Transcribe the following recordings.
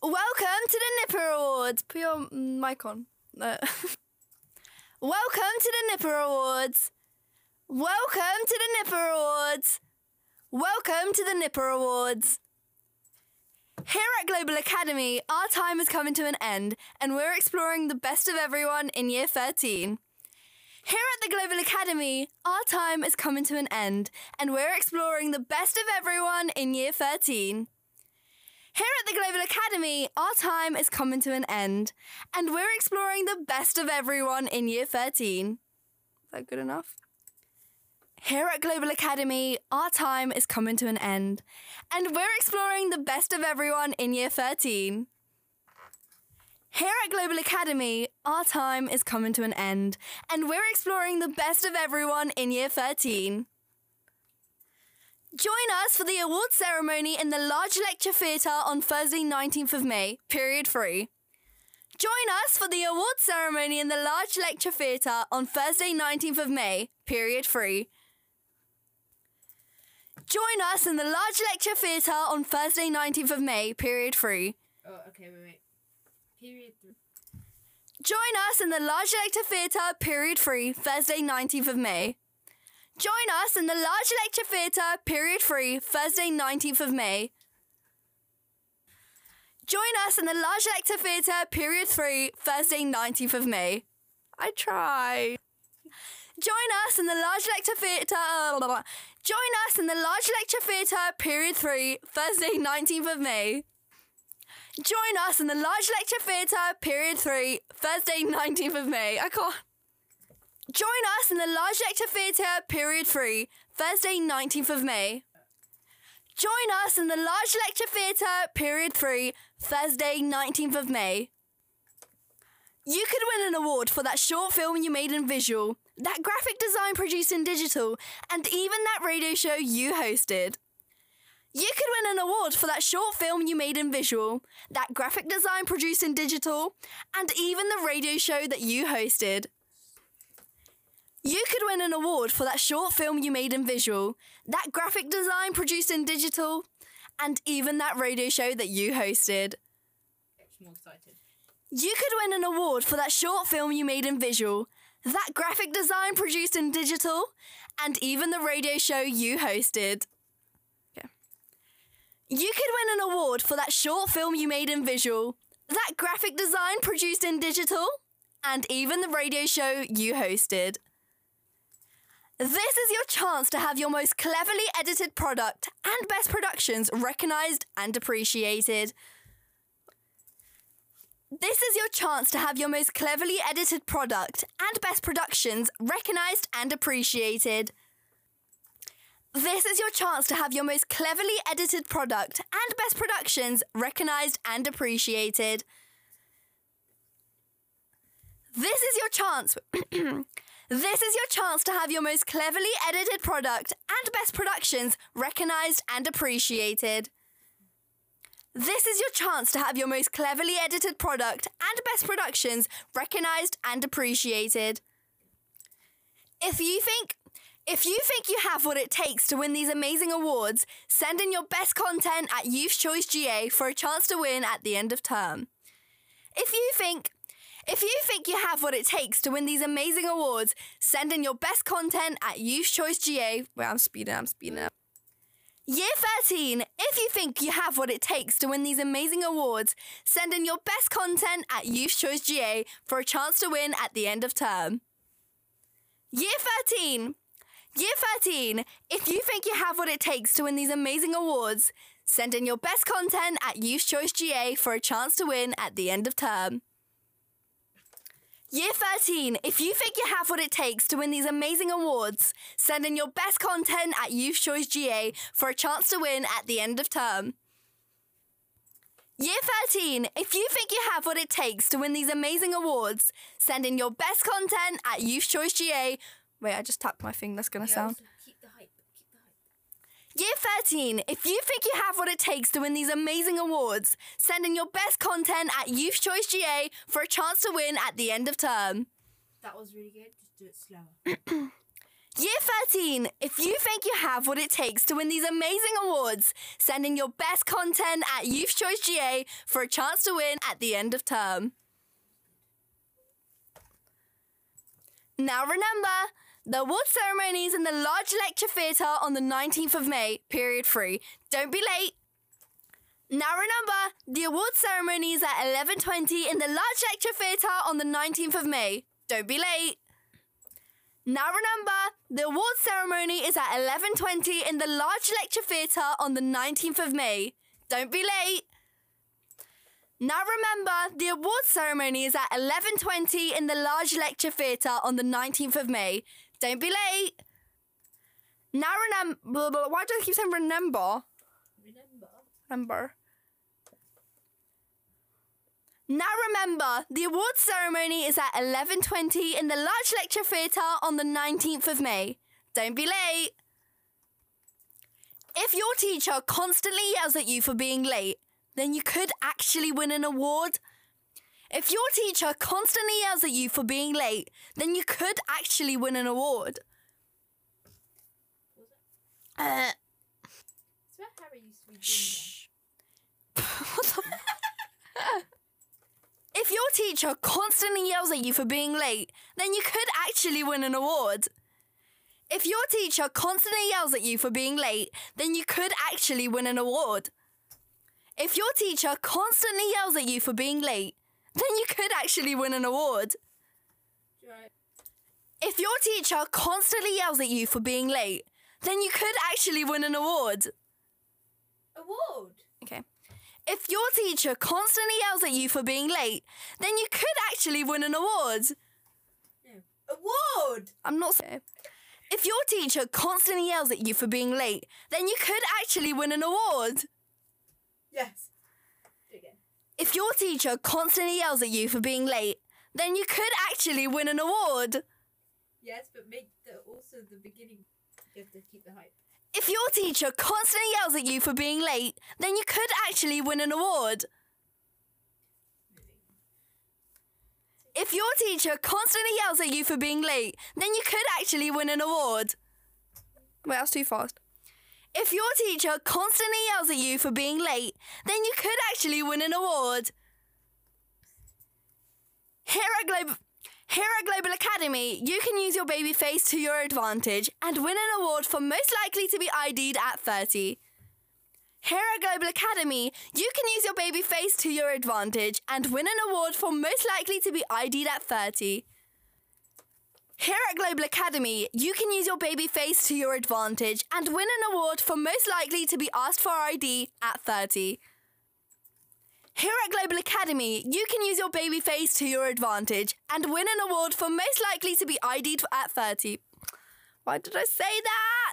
Welcome to the Nipper Awards. Put your mic on. Welcome to the Nipper Awards. Welcome to the Nipper Awards. Welcome to the Nipper Awards. Here at Global Academy, our time is coming to an end, and we're exploring the best of everyone in Year 13. Here at the Global Academy, our time is coming to an end, and we're exploring the best of everyone in Year 13. Here at the Global Academy, our time is coming to an end, and we're exploring the best of everyone in Year 13. Is that good enough? Here at Global Academy, our time is coming to an end, and we're exploring the best of everyone in Year 13. Here at Global Academy, our time is coming to an end, and we're exploring the best of everyone in Year 13. Join us for the award ceremony in the large lecture theatre on Thursday, 19th of May, period 3. Join us for the award ceremony in the large lecture theatre on Thursday, 19th of May, period 3. Join us in the large lecture theatre on Thursday, 19th of May, period 3. Oh, okay, wait, wait. Period three. Join us in the large lecture theatre, period 3, Thursday, 19th of May. Join us in the large lecture theatre, period 3, Thursday, 19th of May. Join us in the large lecture theatre, period 3, Thursday, 19th of May. I try. Join us in the large lecture theatre. Join us in the large lecture theatre, period 3, Thursday, 19th of May. Join us in the large lecture theatre, period 3, Thursday, 19th of May. I can't. Join us in the large lecture theatre, period 3, Thursday, 19th of May. Join us in the large lecture theatre, period 3, Thursday, 19th of May. You could win an award for that short film you made in visual, that graphic design produced in digital, and even that radio show you hosted. You could win an award for that short film you made in visual, that graphic design produced in digital, and even the radio show that you hosted. You could win an award for that short film you made in visual, that graphic design produced in digital, and even that radio show that you hosted. It's more excited. You could win an award for that short film you made in visual, that graphic design produced in digital, and even the radio show you hosted. Okay. You could win an award for that short film you made in visual, that graphic design produced in digital, and even the radio show you hosted. This is your chance to have your most cleverly edited product and best productions recognized and appreciated. This is your chance to have your most cleverly edited product and best productions recognized and appreciated. This is your chance to have your most cleverly edited product and best productions recognized and appreciated. This is your chance. this is your chance to have your most cleverly edited product and best productions recognized and appreciated. This is your chance to have your most cleverly edited product and best productions recognized and appreciated. If you think if you think you have what it takes to win these amazing awards, send in your best content at Youth Choice GA for a chance to win at the end of term. If you think if you think you have what it takes to win these amazing awards, send in your best content at Youth Choice GA. Wait, I'm speeding, I'm speeding up. Year 13, if you think you have what it takes to win these amazing awards, send in your best content at Youth Choice GA for a chance to win at the end of term. Year 13, Year 13, if you think you have what it takes to win these amazing awards, send in your best content at Youth Choice GA for a chance to win at the end of term. Year 13, if you think you have what it takes to win these amazing awards, send in your best content at Youth Choice GA for a chance to win at the end of term. Year 13, if you think you have what it takes to win these amazing awards, send in your best content at Youth Choice GA. Wait, I just tapped my thing, that's gonna sound. also keep the hype. Keep the hype. Year 13, if you think you have what it takes to win these amazing awards, send in your best content at Youth Choice GA for a chance to win at the end of term. That was really good. Just do it slower. Year 13, if you think you have what it takes to win these amazing awards, send in your best content at Youth Choice GA for a chance to win at the end of term. Now remember, the award ceremony is in the large lecture theatre on the 19th of May, period 3. Don't be late. Now remember, the award ceremony is at 11.20 in the large lecture theatre on the 19th of May. Don't be late. Now remember, the award ceremony is at 11.20 in the large lecture theatre on the 19th of May. Don't be late. Now remember, the award ceremony is at 11.20 in the large lecture theatre on the 19th of May. Don't be late. Now remember, why do I keep saying remember? Remember. Remember. Now remember, the awards ceremony is at 11.20 in the large lecture theatre on the 19th of May. Don't be late. If your teacher constantly yells at you for being late, then you could actually win an award. If your teacher constantly yells at you for being late, then you could actually win an award. Uh, It's where Harry used to be doing what the If your teacher constantly yells at you for being late, then you could actually win an award. If your teacher constantly yells at you for being late, then you could actually win an award. If your teacher constantly yells at you for being late, then you could actually win an award. Right. If your teacher constantly yells at you for being late, then you could actually win an award. Award. Okay. If your teacher constantly yells at you for being late, then you could actually win an award. No. Award. I'm not saying. If your teacher constantly yells at you for being late, then you could actually win an award. Yes. Do it again. If your teacher constantly yells at you for being late, then you could actually win an award. Yes, but make the also the beginning. You have to keep the hype. If your teacher constantly yells at you for being late, then you could actually win an award. If your teacher constantly yells at you for being late, then you could actually win an award. Wait, that's too fast. If your teacher constantly yells at you for being late, then you could actually win an award. Here at Global, here at Global Academy, you can use your baby face to your advantage and win an award for most likely to be ID'd at 30. Here at Global Academy, you can use your baby face to your advantage and win an award for most likely to be ID'd at 30. Here at Global Academy, you can use your baby face to your advantage and win an award for most likely to be asked for ID at 30. Here at Global Academy, you can use your baby face to your advantage and win an award for most likely to be ID'd at 30. Why did I say that?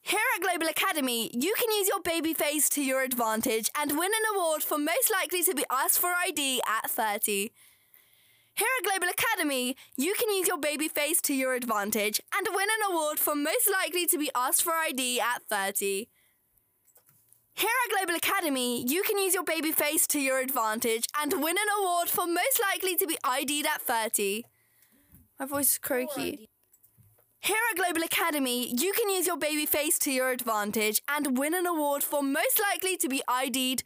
Here at Global Academy, you can use your baby face to your advantage and win an award for most likely to be asked for ID at 30. Here at Global Academy, you can use your baby face to your advantage and win an award for most likely to be asked for ID at 30. Here at Global Academy, you can use your baby face to your advantage and win an award for most likely to be ID'd at 30. My voice is croaky. Here at Global Academy, you can use your baby face to your advantage and win an award for most likely to be ID'd.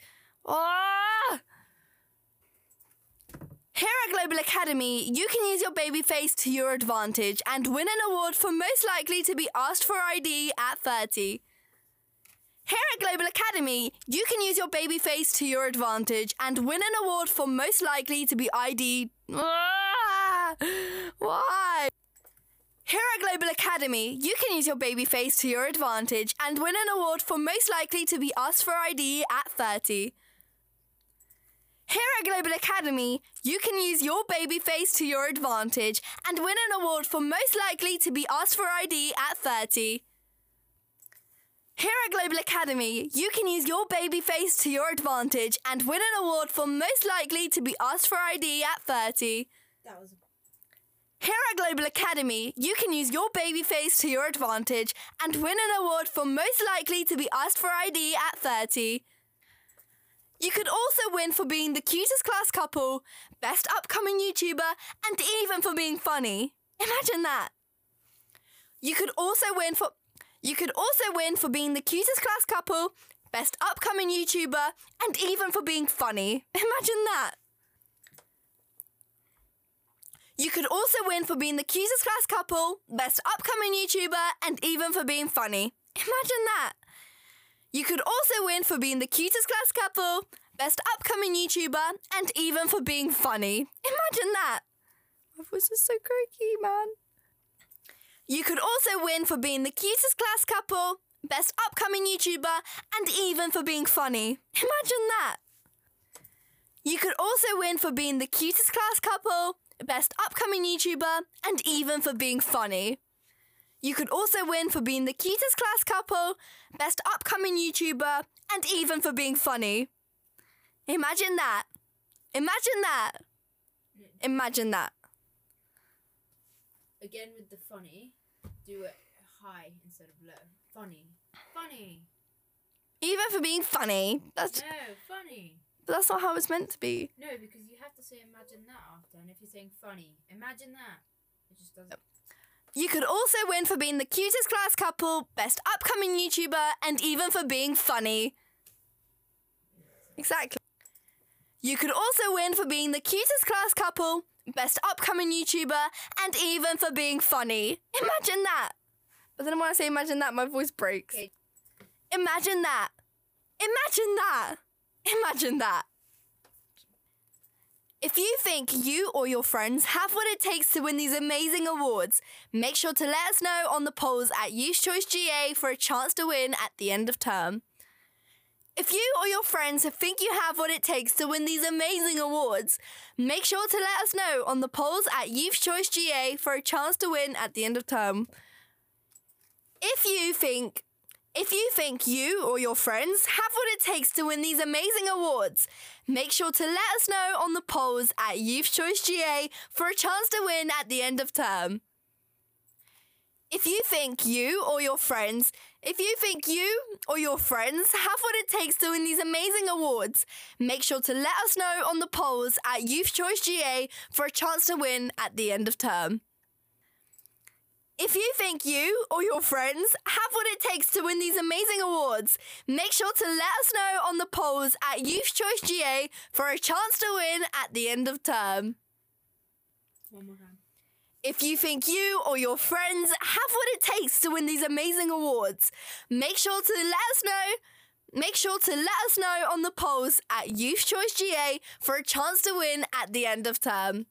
Ah! Here at Global Academy, you can use your baby face to your advantage and win an award for most likely to be asked for ID at 30. Here at Global Academy, you can use your baby face to your advantage and win an award for most likely to be. Ah! Why? Here at Global Academy, you can use your baby face to your advantage and win an award for most likely to be asked for ID at 30. Here at Global Academy, you can use your baby face to your advantage and win an award for most likely to be asked for ID at 30. Here at Global Academy, you can use your baby face to your advantage and win an award for most likely to be asked for ID at 30. That was. Here at Global Academy, you can use your baby face to your advantage and win an award for most likely to be asked for ID at 30. You could also win for being the cutest class couple, best upcoming YouTuber, and even for being funny. Imagine that. You could also win for you could also win for being the cutest class couple, best upcoming YouTuber, and even for being funny. Imagine that. You could also win for being the cutest class couple, best upcoming YouTuber, and even for being funny. Imagine that. You could also win for being the cutest class couple, best upcoming YouTuber, and even for being funny. Imagine that. My voice is so croaky, man. You could also win for being the cutest class couple, best upcoming YouTuber, and even for being funny. Imagine that. You could also win for being the cutest class couple, best upcoming YouTuber, and even for being funny. You could also win for being the cutest class couple, best upcoming YouTuber, and even for being funny. Imagine that. Imagine that. Imagine that. Again with the funny, do it high instead of low. Funny. Funny. Even for being funny. That's No, funny. but that's not how it's meant to be. No, because you have to say imagine that after, and if you're saying funny, imagine that. It just doesn't. You could also win for being the cutest class couple, best upcoming YouTuber, and even for being funny. Exactly. You could also win for being the cutest class couple, best upcoming YouTuber, and even for being funny. Imagine that. But then when I say imagine that, my voice breaks. Imagine that. Imagine that. Imagine that. If you think you or your friends have what it takes to win these amazing awards, make sure to let us know on the polls at Youth Choice GA for a chance to win at the end of term. If you or your friends think you have what it takes to win these amazing awards, make sure to let us know on the polls at Youth Choice GA for a chance to win at the end of term. If you think if you think you or your friends have what it takes to win these amazing awards, make sure to let us know on the polls at Youth Choice GA for a chance to win at the end of term. If you think you or your friends, if you think you or your friends have what it takes to win these amazing awards, make sure to let us know on the polls at Youth Choice GA for a chance to win at the end of term. If you think you or your friends have what it takes to win these amazing awards, make sure to let us know on the polls at Youth Choice GA for a chance to win at the end of term. One more time. If you think you or your friends have what it takes to win these amazing awards, make sure to let us know. Make sure to let us know on the polls at Youth Choice GA for a chance to win at the end of term.